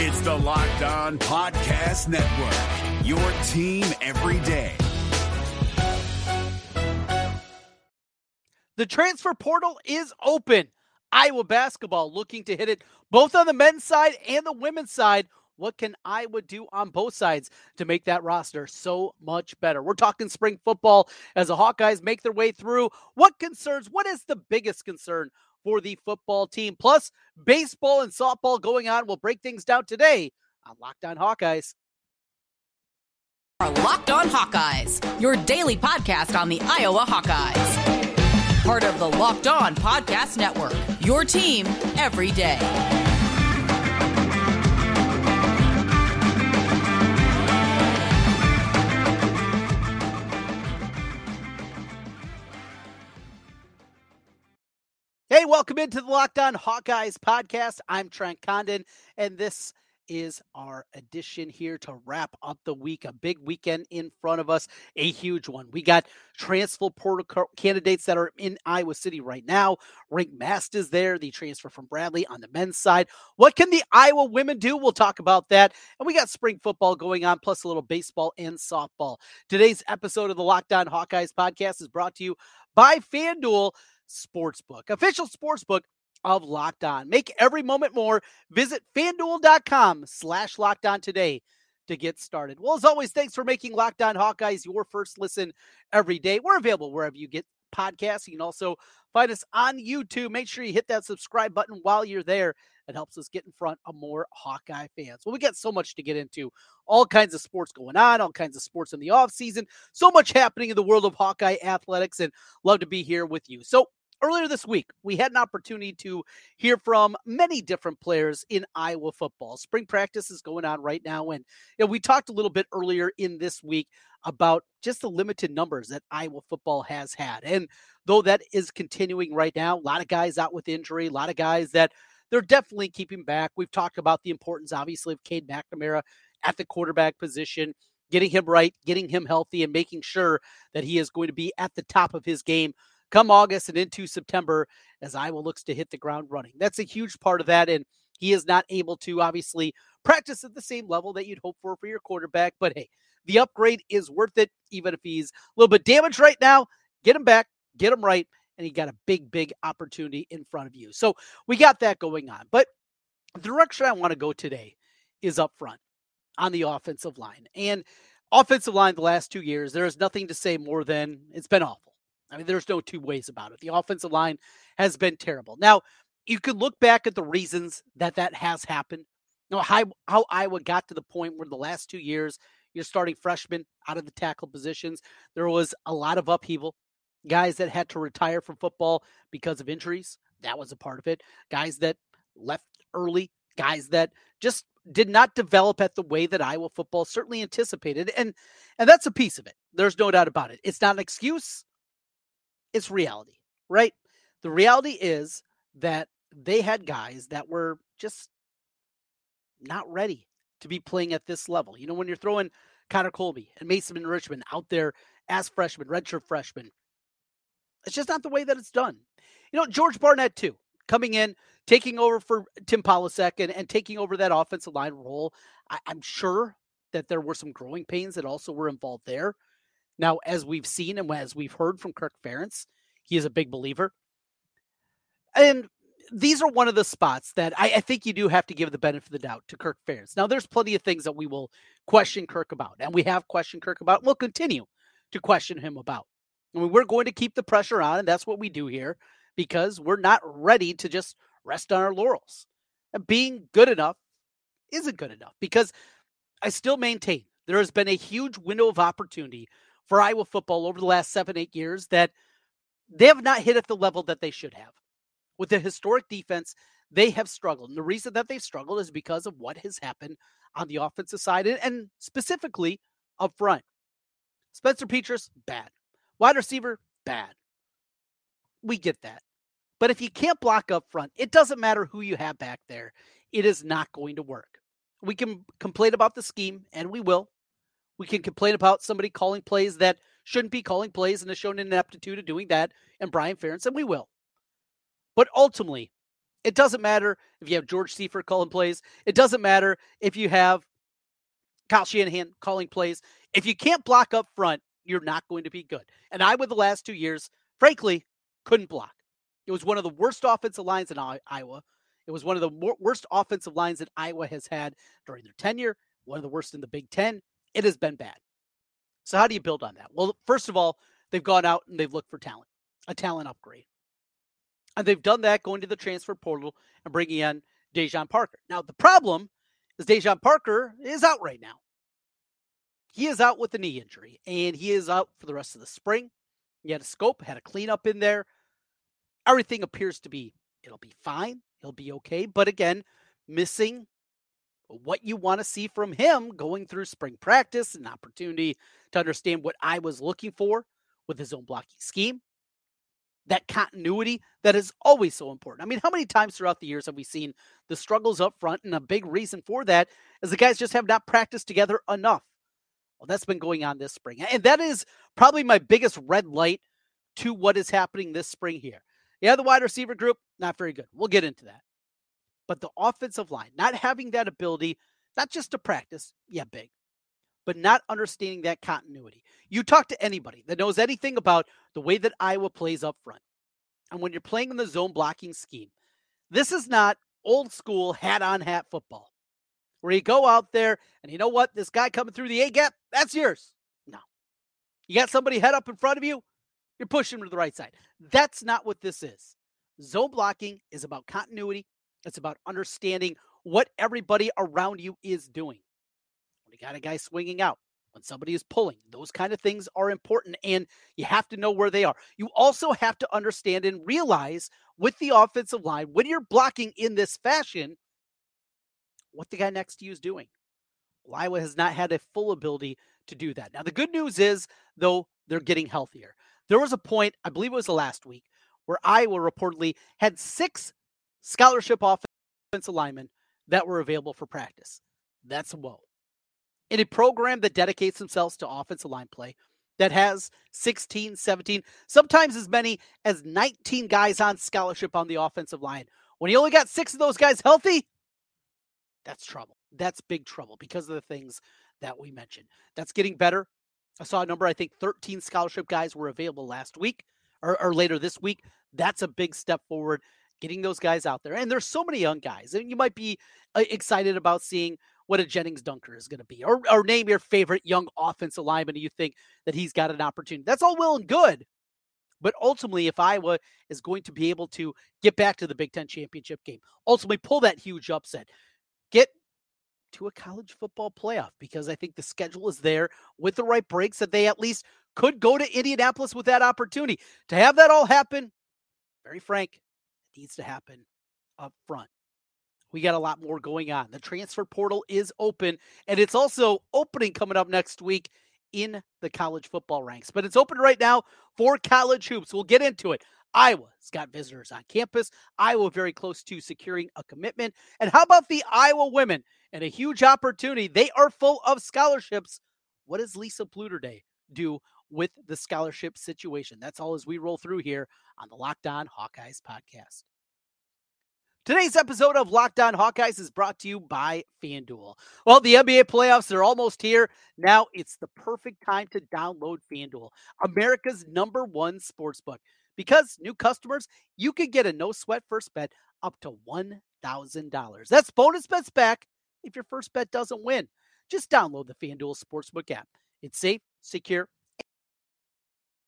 It's the Locked On Podcast Network, your team every day. The transfer portal is open. Iowa basketball looking to hit it both on the men's side and the women's side. What can Iowa do on both sides to make that roster so much better? We're talking spring football as the Hawkeyes make their way through. What concerns, what is the biggest concern for the football team? Plus, baseball and softball going on. We'll break things down today on Locked On Hawkeyes. Our Locked On Hawkeyes, your daily podcast on the Iowa Hawkeyes. Part of the Locked On Podcast Network, your team every day. Welcome into the Locked On Hawkeyes podcast. I'm Trent Condon, and this is our edition here to wrap up the week. A big weekend in front of us, a huge one. We got transfer portal candidates that are in Iowa City right now. Rienk Mast is there, the transfer from Bradley on the men's side. What can the Iowa women do? We'll talk about that. And we got spring football going on, plus a little baseball and softball. Today's episode of the Locked On Hawkeyes podcast is brought to you by FanDuel. Sportsbook, official sportsbook of Locked On. Make every moment more. Visit fanduel.com slash locked on today to get started. Well, as always, thanks for making Locked On Hawkeyes your first listen every day. We're available wherever you get podcasts. You can also find us on YouTube. Make sure you hit that subscribe button while you're there. It helps us get in front of more Hawkeye fans. Well, we got so much to get into. All kinds of sports going on, all kinds of sports in the off season. So much happening in the world of Hawkeye athletics, and love to be here with you. So earlier this week, we had an opportunity to hear from many different players in Iowa football. Spring practice is going on right now. And you know, we talked a little bit earlier in this week about just the limited numbers that Iowa football has had. And though that is continuing right now, a lot of guys out with injury, a lot of guys that they're definitely keeping back. We've talked about the importance, obviously, of Cade McNamara at the quarterback position. Getting him right, getting him healthy, and making sure that he is going to be at the top of his game come August and into September as Iowa looks to hit the ground running. That's a huge part of that. And he is not able to obviously practice at the same level that you'd hope for for your quarterback. But hey, the upgrade is worth it, even if he's a little bit damaged right now. Get him back, get him right, and he got a big, big opportunity in front of you. So we got that going on. But the direction I want to go today is up front on the offensive line. And offensive line the last two years, there is nothing to say more than it's been awful. I mean, there's no two ways about it. The offensive line has been terrible. Now, you could look back at the reasons that that has happened. You know, how, how Iowa got to the point where the last two years, you're starting freshmen out of the tackle positions. There was a lot of upheaval. Guys that had to retire from football because of injuries. That was a part of it. Guys that left early. Guys that just did not develop at the way that Iowa football certainly anticipated. And and that's a piece of it. There's no doubt about it. It's not an excuse it's reality, right? The reality is that they had guys that were just not ready to be playing at this level. You know, when you're throwing Connor Colby and Mason and Richman out there as freshmen, redshirt freshmen, it's just not the way that it's done. You know, George Barnett, too, coming in, taking over for Tim Polasek and, and taking over that offensive line role. I, I'm sure that there were some growing pains that also were involved there. Now, as we've seen and as we've heard from Kirk Ferentz, he is a big believer. And these are one of the spots that I, I, think you do have to give the benefit of the doubt to Kirk Ferentz. Now, there's plenty of things that we will question Kirk about, and we have questioned Kirk about. We'll continue to question him about. I mean, we're going to keep the pressure on, and that's what we do here because we're not ready to just rest on our laurels. And being good enough isn't good enough because I still maintain there has been a huge window of opportunity for Iowa football over the last seven, eight years that they have not hit at the level that they should have. With the historic defense, they have struggled. And the reason that they've struggled is because of what has happened on the offensive side and specifically up front. Spencer Petras, bad. Wide receiver, bad. We get that. But if you can't block up front, it doesn't matter who you have back there. It is not going to work. We can complain about the scheme, and we will. We can complain about somebody calling plays that shouldn't be calling plays and has shown an ineptitude of doing that, and Brian Ferentz, and we will. But ultimately, It doesn't matter if you have George Seifert calling plays. It doesn't matter if you have Kyle Shanahan calling plays. If you can't block up front, you're not going to be good. And I, with the last two years, frankly, couldn't block. It was one of the worst offensive lines in Iowa. It was one of the worst offensive lines that Iowa has had during their tenure, one of the worst in the Big Ten. It has been bad. So, how do you build on that? Well, first of all, they've gone out and they've looked for talent, a talent upgrade. And they've done that going to the transfer portal and bringing in Daijon Parker. Now, the problem is Daijon Parker is out right now. He is out with a knee injury and he is out for the rest of the spring. He had a scope, had a cleanup in there. Everything appears to be, it'll be fine. He'll be okay. But again, missing what you want to see from him going through spring practice, an opportunity to understand what I was looking for with his own blocking scheme. That continuity that is always so important. I mean, how many times throughout the years have we seen the struggles up front? And a big reason for that is the guys just have not practiced together enough. Well, that's been going on this spring. And that is probably my biggest red light to what is happening this spring here. Yeah, the wide receiver group, not very good. We'll get into that. But the offensive line, not having that ability, not just to practice, yeah, big, but not understanding that continuity. You talk to anybody that knows anything about the way that Iowa plays up front. And when you're playing in the zone blocking scheme, this is not old school hat on hat football where you go out there and you know what? This guy coming through the A gap, that's yours. No. You got somebody head up in front of you, you're pushing to the right side. That's not what this is. Zone blocking is about continuity, it's about understanding what everybody around you is doing. When you got a guy swinging out, when somebody is pulling, those kind of things are important and you have to know where they are. You also have to understand and realize with the offensive line, when you're blocking in this fashion, what the guy next to you is doing. Iowa has not had a full ability to do that. Now, the good news is, though, they're getting healthier. There was a point, I believe it was the last week, where Iowa reportedly had six scholarship offensive linemen that were available for practice. That's a whoa. In a program that dedicates themselves to offensive line play, that has 16, 17, sometimes as many as 19 guys on scholarship on the offensive line. When you only got six of those guys healthy, that's trouble. That's big trouble because of the things that we mentioned. That's getting better. I saw a number, I think 13 scholarship guys were available last week or, or later this week. That's a big step forward, getting those guys out there. And there's so many young guys. And you might be uh, excited about seeing what a Jennings Dunker is going to be, or, or name your favorite young offensive lineman you think that he's got an opportunity. That's all well and good. But ultimately, if Iowa is going to be able to get back to the Big Ten championship game, ultimately pull that huge upset, get to a college football playoff because I think the schedule is there with the right breaks that they at least could go to Indianapolis with that opportunity. To have that all happen, very frank, needs to happen up front. We got a lot more going on. The transfer portal is open, and it's also opening coming up next week in the college football ranks. But it's open right now for college hoops. We'll get into it. Iowa's got visitors on campus. Iowa very close to securing a commitment. And how about the Iowa women? And a huge opportunity. They are full of scholarships. What does Lisa Bluder Day do with the scholarship situation? That's all as we roll through here on the Locked On Hawkeyes podcast. Today's episode of Locked On Hawkeyes is brought to you by FanDuel. Well, the NBA playoffs are almost here. Now it's the perfect time to download FanDuel, America's number one sports book. Because new customers, you can get a no sweat first bet up to $1,000. That's bonus bets back if your first bet doesn't win. Just download the FanDuel Sportsbook app. It's safe, secure,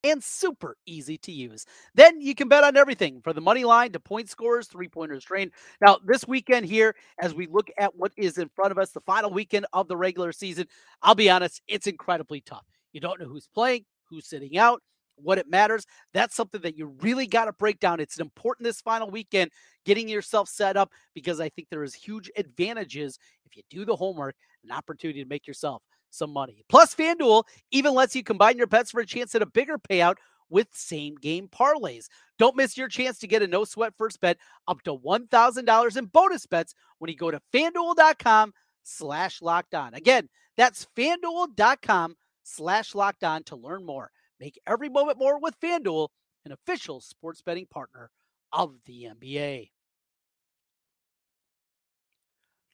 and super easy to use. Then you can bet on everything from the money line to point scores, three pointers trained. Now, this weekend here, as we look at what is in front of us, the final weekend of the regular season, I'll be honest, it's incredibly tough. You don't know who's playing, who's sitting out what it matters. That's something that you really got to break down. It's important this final weekend getting yourself set up because I think there is huge advantages if you do the homework, an opportunity to make yourself some money. Plus, FanDuel even lets you combine your bets for a chance at a bigger payout with same game parlays. Don't miss your chance to get a no sweat first bet up to $1,000 in bonus bets when you go to fanduel.com slash locked on. Again, that's fanduel.com slash locked on to learn more. Make every moment more with FanDuel, an official sports betting partner of the NBA.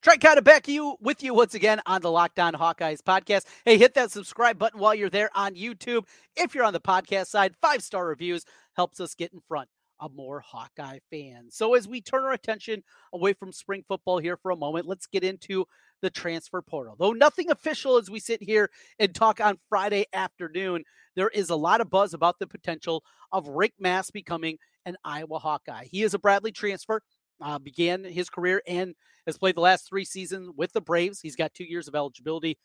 Trent of back you with you once again on the Locked On Hawkeyes podcast. Hey, hit that subscribe button while you're there on YouTube. If you're on the podcast side, five star reviews helps us get in front of more Hawkeye fans. So as we turn our attention away from spring football here for a moment, let's get into the transfer portal. Though nothing official as we sit here and talk on Friday afternoon, there is a lot of buzz about the potential of Rienk Mast becoming an Iowa Hawkeye. He is a Bradley transfer uh, began his career and has played the last three seasons with the Braves. He's got two years of eligibility,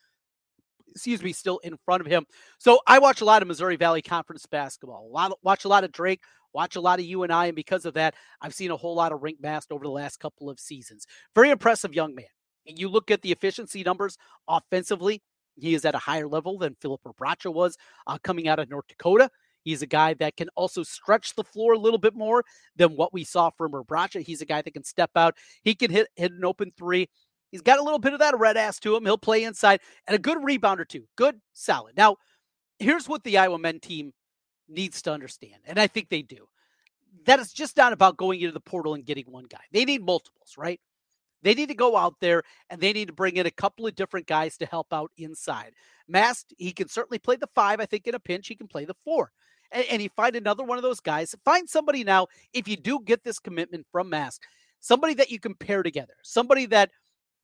excuse me, still in front of him. So I watch a lot of Missouri Valley Conference basketball. A lot, of, watch a lot of Drake. Watch a lot of UNI, and because of that, I've seen a whole lot of Rienk Mast over the last couple of seasons. Very impressive young man. And you look at the efficiency numbers offensively, he is at a higher level than Filip Rebraca was uh, coming out of North Dakota. He's a guy that can also stretch the floor a little bit more than what we saw from Rebraca. He's a guy that can step out. He can hit hit an open three. He's got a little bit of that red ass to him. He'll play inside and a good rebounder too. Good, solid. Now, here's what the Iowa men team needs to understand, and I think they do. That it's just not about going into the portal and getting one guy. They need multiples, right? They need to go out there and they need to bring in a couple of different guys to help out inside. Mast, he can certainly play the five. I think in a pinch, he can play the four and, and you find another one of those guys. Find somebody now, if you do get this commitment from Mast, somebody that you can pair together, somebody that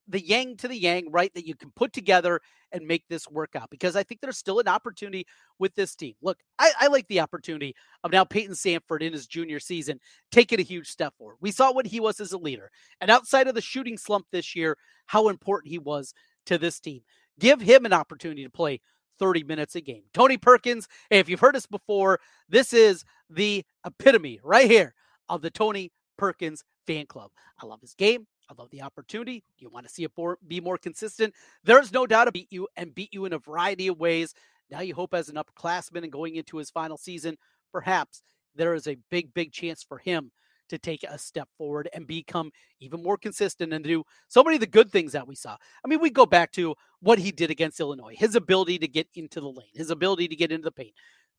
the yang to the yang, right? That you can put together and make this work out because I think there's still an opportunity with this team. Look, I, I, like the opportunity of now Peyton Sandfort in his junior season taking a huge step forward. We saw what he was as a leader, and outside of the shooting slump this year, how important he was to this team. Give him an opportunity to play 30 minutes a game. Tony Perkins, if you've heard us before, this is the epitome right here of the Tony Perkins fan club. I love his game. I love the opportunity. You want to see it be more consistent. There's no doubt to beat you and beat you in a variety of ways. Now you hope as an upperclassman and going into his final season, perhaps there is a big, big chance for him to take a step forward and become even more consistent and do so many of the good things that we saw. I mean, we go back to what he did against Illinois, his ability to get into the lane, his ability to get into the paint,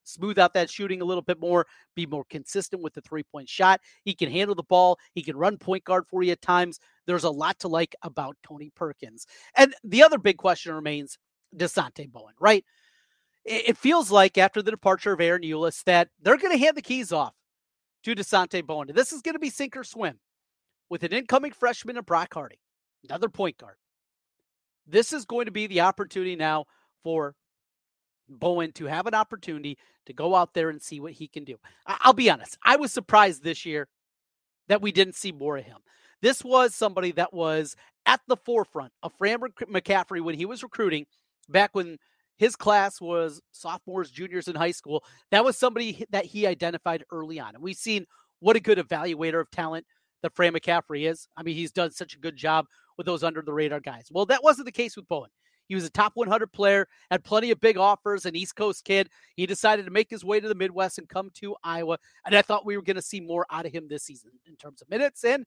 smooth out that shooting a little bit more, be more consistent with the three point shot. He can handle the ball, he can run point guard for you at times. There's a lot to like about Tony Perkins. And the other big question remains Dasonte Bowen, right? It feels like after the departure of Ahron Ulis that they're going to hand the keys off to Dasonte Bowen. This is going to be sink or swim with an incoming freshman of Brock Harding, another point guard. This is going to be the opportunity now for Bowen to have an opportunity to go out there and see what he can do. I'll be honest, I was surprised this year that we didn't see more of him. This was somebody that was at the forefront of Fran McCaffery when he was recruiting back when his class was sophomores, juniors in high school. That was somebody that he identified early on. And we've seen what a good evaluator of talent that Fran McCaffery is. I mean, he's done such a good job with those under the radar guys. Well, that wasn't the case with Bowen. He was a top 100 player, had plenty of big offers, an East Coast kid. He decided to make his way to the Midwest and come to Iowa. And I thought we were going to see more out of him this season in terms of minutes and,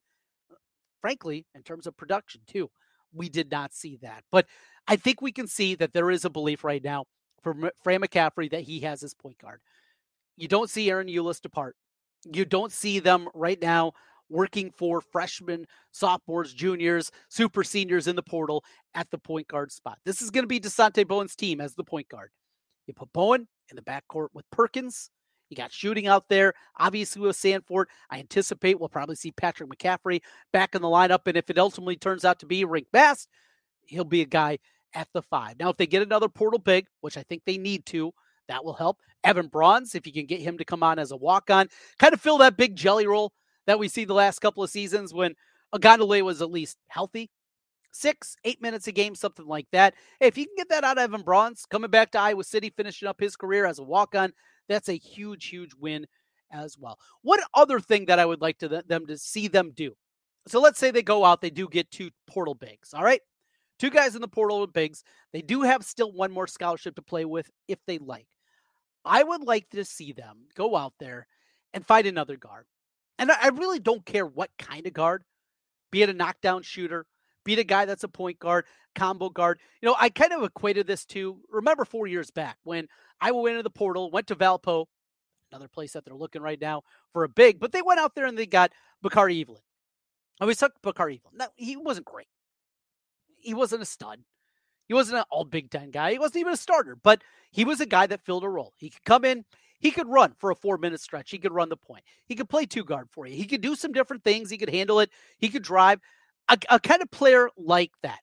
uh, frankly, in terms of production, too. We did not see that. But I think we can see that there is a belief right now for Fran McCaffery that he has his point guard. You don't see Ahron Ulis depart. You don't see them right now working for freshmen, sophomores, juniors, super seniors in the portal at the point guard spot. This is going to be Dasonte Bowen's team as the point guard. You put Bowen in the backcourt with Perkins. You got shooting out there, obviously with Sandfort. I anticipate we'll probably see Patrick McCaffery back in the lineup. And if it ultimately turns out to be Rienk Mast, he'll be a guy at the five. Now, if they get another portal big, which I think they need to, that will help. Evan Brauns, if you can get him to come on as a walk on, kind of fill that big jelly roll that we see the last couple of seasons when Ogundele was at least healthy. Six, eight minutes a game, something like that. Hey, if you can get that out of Evan Brauns, coming back to Iowa City, finishing up his career as a walk on, that's a huge, huge win as well. What other thing that I would like to them to see them do. So let's say they go out, they do get two portal bigs. All right. Two guys in the portal with bigs. They do have still one more scholarship to play with if they like. I would like to see them go out there and fight another guard. And I really don't care what kind of guard, be it a knockdown shooter, be it a guy that's a point guard, combo guard. You know, I kind of equated this to remember four years back when I went into the portal, went to Valpo, another place that they're looking right now for a big, but they went out there and they got Bakari Evelyn. I always took Bakari Evelyn. Now, he wasn't great. He wasn't a stud. He wasn't an all Big Ten guy. He wasn't even a starter, but he was a guy that filled a role. He could come in, he could run for a four minute stretch. He could run the point. He could play two guard for you. He could do some different things. He could handle it. He could drive. A, a kind of player like that.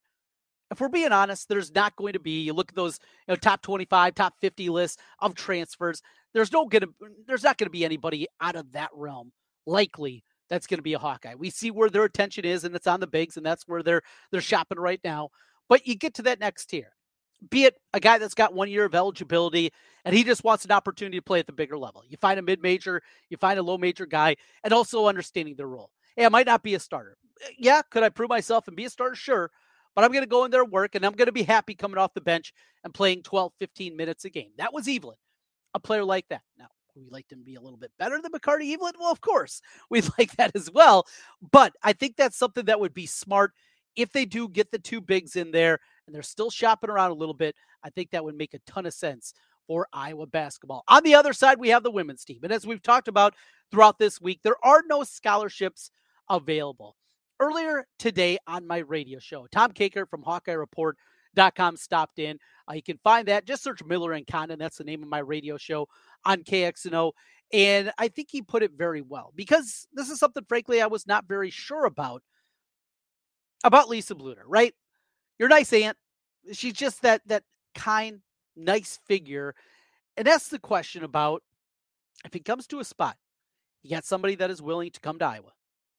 If we're being honest, there's not going to be. You look at those you know, top 25, top 50 lists of transfers. There's no gonna. There's not going to be anybody out of that realm likely that's going to be a Hawkeye. We see where their attention is, and it's on the bigs, and that's where they're they're shopping right now. But you get to that next tier be it a guy that's got one year of eligibility and he just wants an opportunity to play at the bigger level. You find a mid major, you find a low major guy, and also understanding their role. Hey, I might not be a starter. Eh, yeah, could I prove myself and be a starter? Sure. But I'm going to go in there work and I'm going to be happy coming off the bench and playing 12, 15 minutes a game. That was Evelyn, a player like that. Now, we like to be a little bit better than Bakari Evelyn. Well, of course, we'd like that as well. But I think that's something that would be smart if they do get the two bigs in there and they're still shopping around a little bit, I think that would make a ton of sense for Iowa basketball. On the other side, we have the women's team. And as we've talked about throughout this week, there are no scholarships available. Earlier today on my radio show, Tom Kakert from HawkeyeReport.com stopped in. Uh, you can find that. Just search Miller and Condon. That's the name of my radio show on KXNO. And I think he put it very well because this is something, frankly, I was not very sure about about Lisa Bluder, right? You're nice, Aunt. She's just that that kind, nice figure. And that's the question about if it comes to a spot, you got somebody that is willing to come to Iowa,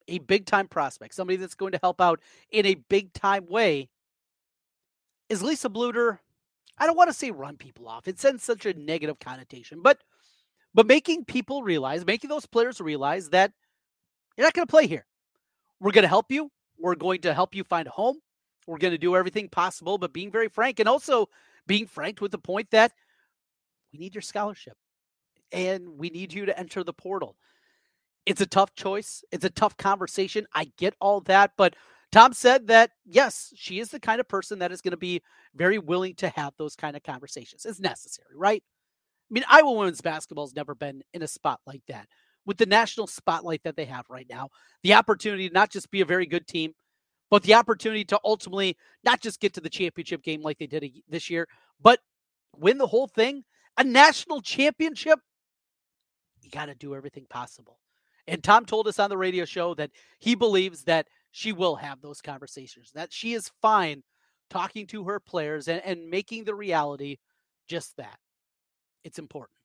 a big time prospect, somebody that's going to help out in a big time way. Is Lisa Bluder? I don't want to say run people off. It sends such a negative connotation, but but making people realize, making those players realize that you're not going to play here. We're going to help you. We're going to help you find a home. We're going to do everything possible, but being very frank and also being frank with the point that we need your scholarship and we need you to enter the portal. It's a tough choice. It's a tough conversation. I get all that, but Tom said that yes, she is the kind of person that is going to be very willing to have those kind of conversations. It's necessary, right? I mean, Iowa women's basketball has never been in a spot like that. With the national spotlight that they have right now, the opportunity to not just be a very good team, but the opportunity to ultimately not just get to the championship game like they did this year, but win the whole thing, a national championship, you got to do everything possible. And Tom told us on the radio show that he believes that she will have those conversations, that she is fine talking to her players and, and making the reality just that. It's important.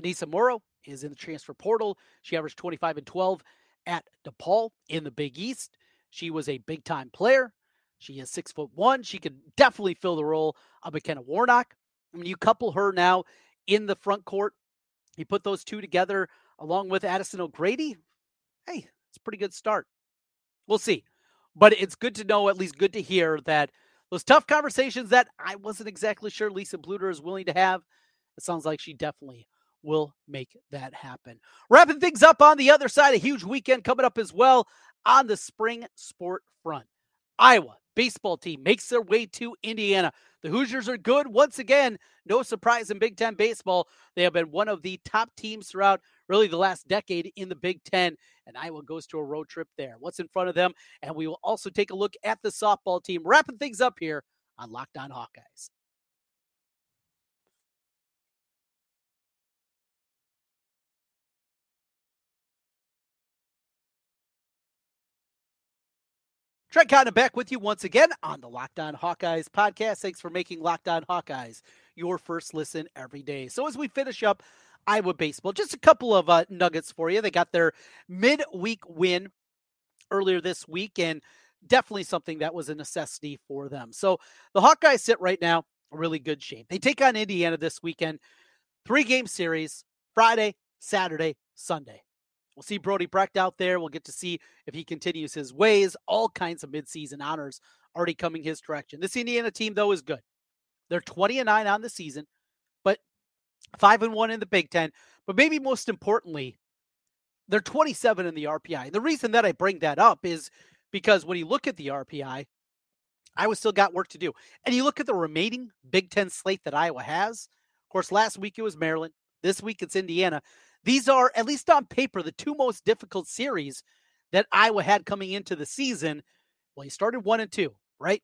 Aneesah Morrow is in the transfer portal. She averaged 25 and 12 at DePaul in the Big East. She was a big time player. She is six foot one. She could definitely fill the role of McKenna Warnock. I mean, you couple her now in the front court, you put those two together along with Addison O'Grady. Hey, it's a pretty good start. We'll see. But it's good to know, at least good to hear that those tough conversations that I wasn't exactly sure Lisa Bluder is willing to have, it sounds like she definitely will make that happen. Wrapping things up on the other side, a huge weekend coming up as well on the spring sport front. Iowa baseball team makes their way to Indiana. The Hoosiers are good. Once again, no surprise in Big Ten baseball. They have been one of the top teams throughout really the last decade in the Big Ten, and Iowa goes to a road trip there. What's in front of them? And we will also take a look at the softball team, wrapping things up here on Locked On Hawkeyes. Trent Condon back with you once again on the Locked On Hawkeyes podcast. Thanks for making Locked On Hawkeyes your first listen every day. So as we finish up Iowa baseball, just a couple of uh, nuggets for you. They got their midweek win earlier this week, and definitely something that was a necessity for them. So the Hawkeyes sit right now really good shape. They take on Indiana this weekend, three game series, Friday, Saturday, Sunday. We'll see Brody Brecht out there. We'll get to see if he continues his ways. All kinds of midseason honors already coming his direction. This Indiana team, though, is good. They're 20 and 9 on the season, but 5 and 1 in the Big Ten. But maybe most importantly, they're 27 in the RPI. And the reason that I bring that up is because when you look at the RPI, Iowa still got work to do. And you look at the remaining Big Ten slate that Iowa has. Of course, last week it was Maryland. This week it's Indiana. These are, at least on paper, the two most difficult series that Iowa had coming into the season. Well, you started one and two. right?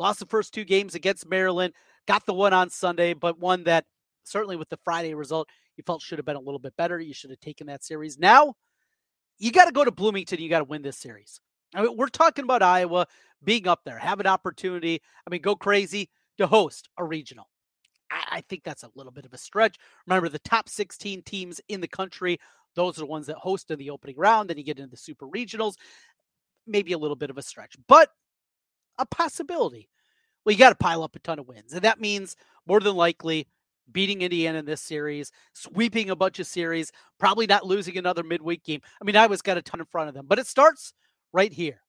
Lost the first two games against Maryland, got the one on Sunday, but one that certainly with the Friday result, you felt should have been a little bit better. You should have taken that series. Now, you got to go to Bloomington. You got to win this series. I mean, we're talking about Iowa being up there, have an opportunity. I mean, go crazy to host a regional. I, I think that's a little bit of a stretch. Remember, the top 16 teams in the country, those are the ones that host in the opening round. Then you get into the super regionals. Maybe a little bit of a stretch, but a possibility. Well, you got to pile up a ton of wins. And that means more than likely beating Indiana in this series, sweeping a bunch of series, probably not losing another midweek game. I mean, Iowa's got a ton in front of them, but it starts right here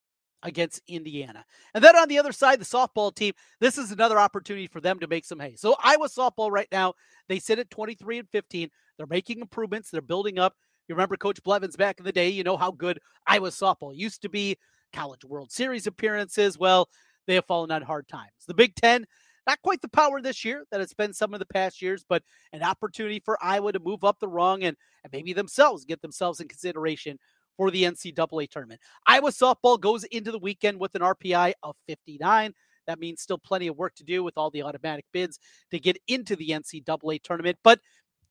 against Indiana. And then on the other side, the softball team, this is another opportunity for them to make some hay. So Iowa softball right now, they sit at 23 and 15. They're making improvements, they're building up. You remember Coach Blevins back in the day, you know how good Iowa softball used to be, college World Series appearances. Well, they have fallen on hard times. The Big Ten, not quite the power this year that it's been some of the past years, but an opportunity for Iowa to move up the rung and, and maybe themselves get themselves in consideration for the NCAA tournament. Iowa softball goes into the weekend with an RPI of 59. That means still plenty of work to do with all the automatic bids to get into the NCAA tournament, but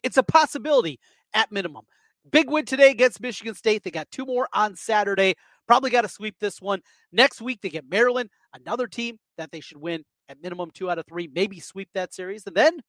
it's a possibility at minimum. Big win today against Michigan State. They got two more on Saturday. Probably got to sweep this one. Next week, they get Maryland, another team that they should win at minimum two out of three, maybe sweep that series. And then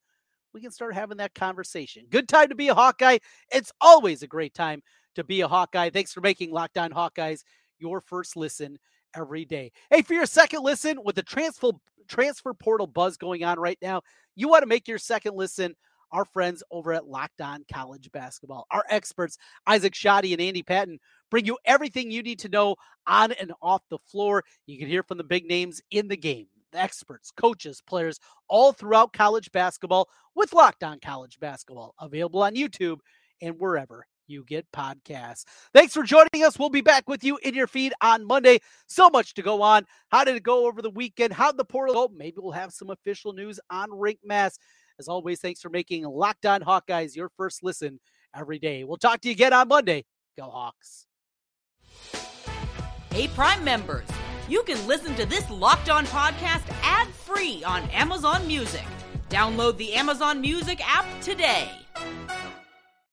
we can start having that conversation. Good time to be a Hawkeye. It's always a great time to be a Hawkeye. Thanks for making Locked On Hawkeyes your first listen every day. Hey, for your second listen with the transfer transfer portal buzz going on right now, you want to make your second listen our friends over at Locked On College Basketball. Our experts, Isaac Schade and Andy Patton, bring you everything you need to know on and off the floor. You can hear from the big names in the game, the experts, coaches, players, all throughout college basketball with Locked On College Basketball, available on YouTube and wherever you get podcasts. Thanks for joining us. We'll be back with you in your feed on Monday. So much to go on. How did it go over the weekend? How'd the portal go? Maybe we'll have some official news on Rienk Mast. As always, thanks for making Locked On Hawkeyes your first listen every day. We'll talk to you again on Monday. Go Hawks. Hey, Prime members, you can listen to this Locked On podcast ad free on Amazon Music. Download the Amazon Music app today.